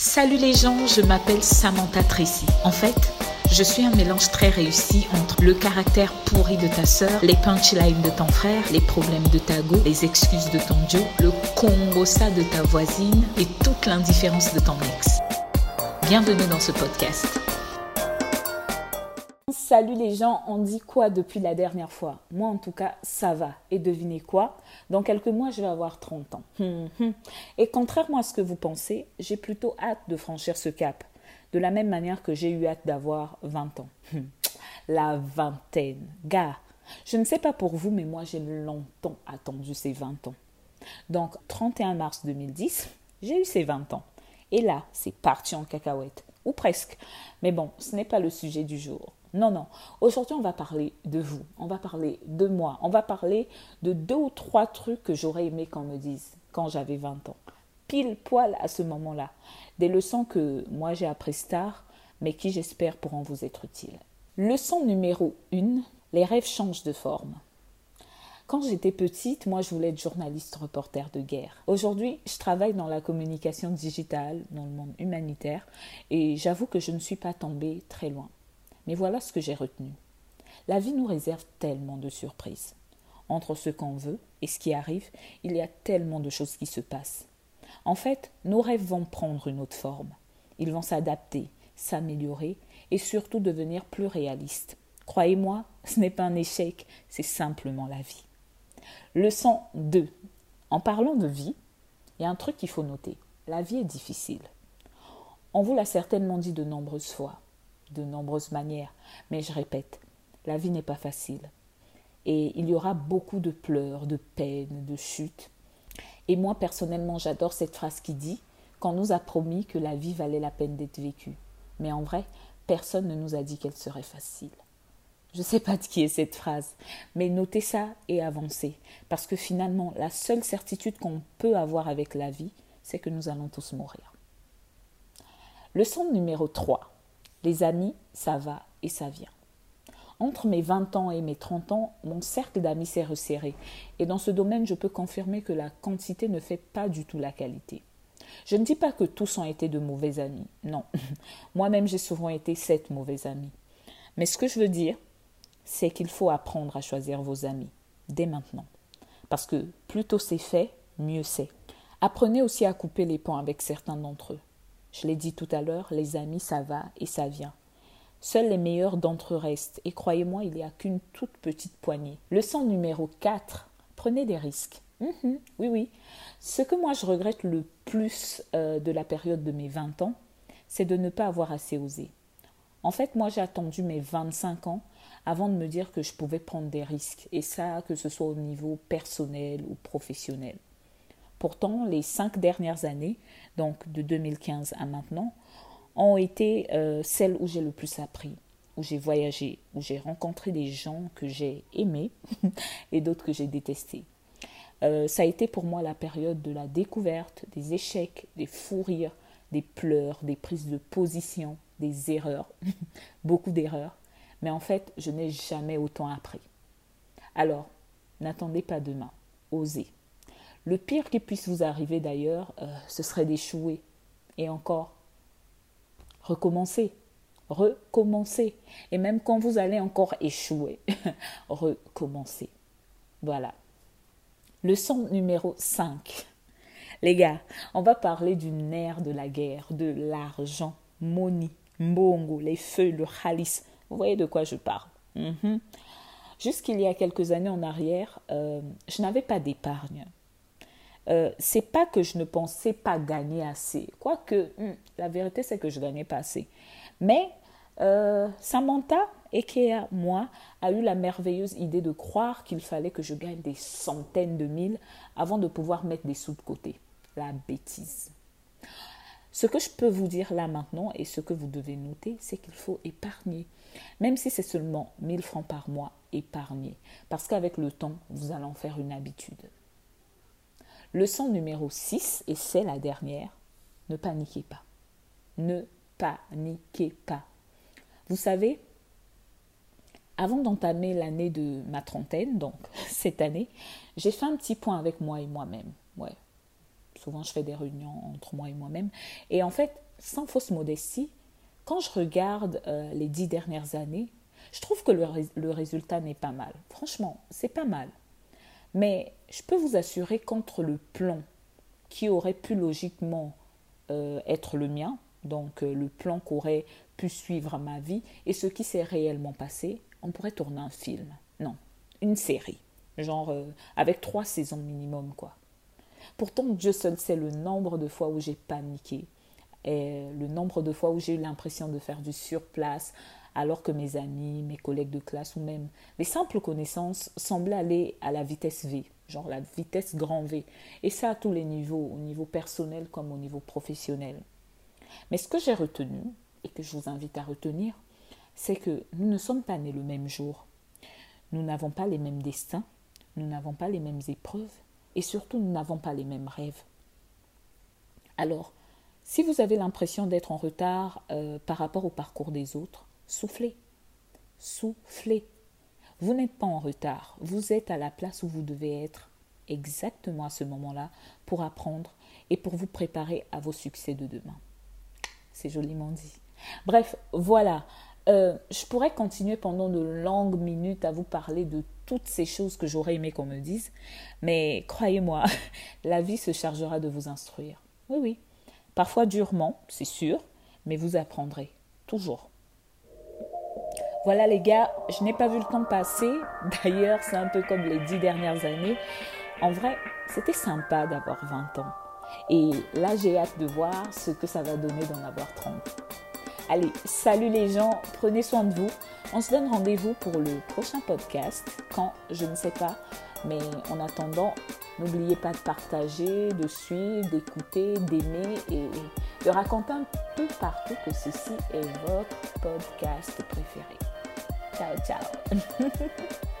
Salut les gens, je m'appelle Samantha Tracy. En fait, je suis un mélange très réussi entre le caractère pourri de ta sœur, les punchlines de ton frère, les problèmes de ta go, les excuses de ton Joe, le congossa de ta voisine et toute l'indifférence de ton ex. Bienvenue dans ce podcast. Salut les gens, on dit quoi depuis la dernière fois? Moi en tout cas, ça va. Et devinez quoi? Dans quelques mois, je vais avoir 30 ans. Hum, hum. Et contrairement à ce que vous pensez, j'ai plutôt hâte de franchir ce cap. De la même manière que j'ai eu hâte d'avoir 20 ans. Hum. La vingtaine. Gars, je ne sais pas pour vous, mais moi j'ai longtemps attendu ces 20 ans. Donc, 31 mars 2010, j'ai eu ces 20 ans. Et là, c'est parti en cacahuète. Ou presque. Mais bon, ce n'est pas le sujet du jour. Non, non. Aujourd'hui, on va parler de vous. On va parler de moi. On va parler de deux ou trois trucs que j'aurais aimé qu'on me dise quand j'avais 20 ans. Pile poil à ce moment-là. Des leçons que moi j'ai apprises tard, mais qui j'espère pourront vous être utiles. Leçon numéro 1. Les rêves changent de forme. Quand j'étais petite, moi je voulais être journaliste reporter de guerre. Aujourd'hui, je travaille dans la communication digitale, dans le monde humanitaire, et j'avoue que je ne suis pas tombée très loin. Mais voilà ce que j'ai retenu. La vie nous réserve tellement de surprises. Entre ce qu'on veut et ce qui arrive, il y a tellement de choses qui se passent. En fait, nos rêves vont prendre une autre forme. Ils vont s'adapter, s'améliorer et surtout devenir plus réalistes. Croyez-moi, ce n'est pas un échec, c'est simplement la vie. Leçon 2. En parlant de vie, il y a un truc qu'il faut noter. La vie est difficile. On vous l'a certainement dit de nombreuses fois de nombreuses manières. Mais je répète, la vie n'est pas facile. Et il y aura beaucoup de pleurs, de peines, de chutes. Et moi, personnellement, j'adore cette phrase qui dit qu'on nous a promis que la vie valait la peine d'être vécue. Mais en vrai, personne ne nous a dit qu'elle serait facile. Je ne sais pas de qui est cette phrase, mais notez ça et avancez. Parce que finalement, la seule certitude qu'on peut avoir avec la vie, c'est que nous allons tous mourir. Leçon numéro 3. Les amis, ça va et ça vient. Entre mes 20 ans et mes 30 ans, mon cercle d'amis s'est resserré. Et dans ce domaine, je peux confirmer que la quantité ne fait pas du tout la qualité. Je ne dis pas que tous ont été de mauvais amis. Non. Moi-même, j'ai souvent été sept mauvais amis. Mais ce que je veux dire, c'est qu'il faut apprendre à choisir vos amis dès maintenant. Parce que plus tôt c'est fait, mieux c'est. Apprenez aussi à couper les ponts avec certains d'entre eux. Je l'ai dit tout à l'heure, les amis, ça va et ça vient. Seuls les meilleurs d'entre eux restent, et croyez-moi, il n'y a qu'une toute petite poignée. Leçon numéro 4. Prenez des risques. Mhm, oui, oui. Ce que moi je regrette le plus euh, de la période de mes 20 ans, c'est de ne pas avoir assez osé. En fait, moi j'ai attendu mes 25 ans avant de me dire que je pouvais prendre des risques, et ça, que ce soit au niveau personnel ou professionnel. Pourtant, les cinq dernières années, donc de 2015 à maintenant, ont été euh, celles où j'ai le plus appris, où j'ai voyagé, où j'ai rencontré des gens que j'ai aimés et d'autres que j'ai détestés. Euh, ça a été pour moi la période de la découverte, des échecs, des fous rires, des pleurs, des prises de position, des erreurs, beaucoup d'erreurs. Mais en fait, je n'ai jamais autant appris. Alors, n'attendez pas demain, osez. Le pire qui puisse vous arriver d'ailleurs, euh, ce serait d'échouer. Et encore, recommencer, recommencer. Et même quand vous allez encore échouer, recommencer. Voilà. Leçon numéro 5. Les gars, on va parler du nerf de la guerre, de l'argent, moni, mbongo, les feux, le khalis. Vous voyez de quoi je parle. Mhm. Jusqu'il y a quelques années en arrière, euh, je n'avais pas d'épargne. Euh, c'est pas que je ne pensais pas gagner assez. Quoique, hmm, la vérité, c'est que je gagnais pas assez. Mais euh, Samantha, qui moi, a eu la merveilleuse idée de croire qu'il fallait que je gagne des centaines de mille avant de pouvoir mettre des sous de côté. La bêtise. Ce que je peux vous dire là maintenant et ce que vous devez noter, c'est qu'il faut épargner. Même si c'est seulement 1000 francs par mois, épargner. Parce qu'avec le temps, vous allez en faire une habitude. Leçon numéro 6, et c'est la dernière, ne paniquez pas. Ne paniquez pas. Vous savez, avant d'entamer l'année de ma trentaine, donc cette année, j'ai fait un petit point avec moi et moi-même. Ouais. Souvent, je fais des réunions entre moi et moi-même. Et en fait, sans fausse modestie, quand je regarde euh, les dix dernières années, je trouve que le, résultat n'est pas mal. Franchement, c'est pas mal. Mais je peux vous assurer qu'entre le plan qui aurait pu logiquement euh, être le mien, donc euh, le plan qu'aurait pu suivre ma vie, et ce qui s'est réellement passé, on pourrait tourner un film. Non, une série, genre avec trois saisons minimum, quoi. Pourtant, Dieu seul sait le nombre de fois où j'ai paniqué, et le nombre de fois où j'ai eu l'impression de faire du surplace, alors que mes amis, mes collègues de classe ou même les simples connaissances semblaient aller à la vitesse V, genre la vitesse grand V. Et ça à tous les niveaux, au niveau personnel comme au niveau professionnel. Mais ce que j'ai retenu, et que je vous invite à retenir, c'est que nous ne sommes pas nés le même jour. Nous n'avons pas les mêmes destins, nous n'avons pas les mêmes épreuves, et surtout nous n'avons pas les mêmes rêves. Alors, si vous avez l'impression d'être en retard euh, par rapport au parcours des autres, soufflez. Soufflez. Vous n'êtes pas en retard, vous êtes à la place où vous devez être exactement à ce moment-là pour apprendre et pour vous préparer à vos succès de demain. C'est joliment dit. Bref, voilà. Euh, je pourrais continuer pendant de longues minutes à vous parler de toutes ces choses que j'aurais aimé qu'on me dise. Mais croyez-moi, la vie se chargera de vous instruire. Oui, oui. Parfois durement, c'est sûr, mais vous apprendrez. Toujours. Voilà les gars, je n'ai pas vu le temps passer. D'ailleurs, c'est un peu comme les dix dernières années. En vrai, c'était sympa d'avoir 20 ans. Et là, j'ai hâte de voir ce que ça va donner d'en avoir 30. Allez, salut les gens, prenez soin de vous. On se donne rendez-vous pour le prochain podcast, quand, je ne sais pas. Mais en attendant, n'oubliez pas de partager, de suivre, d'écouter, d'aimer et de raconter un peu partout que ceci est votre podcast préféré. Ciao, ciao.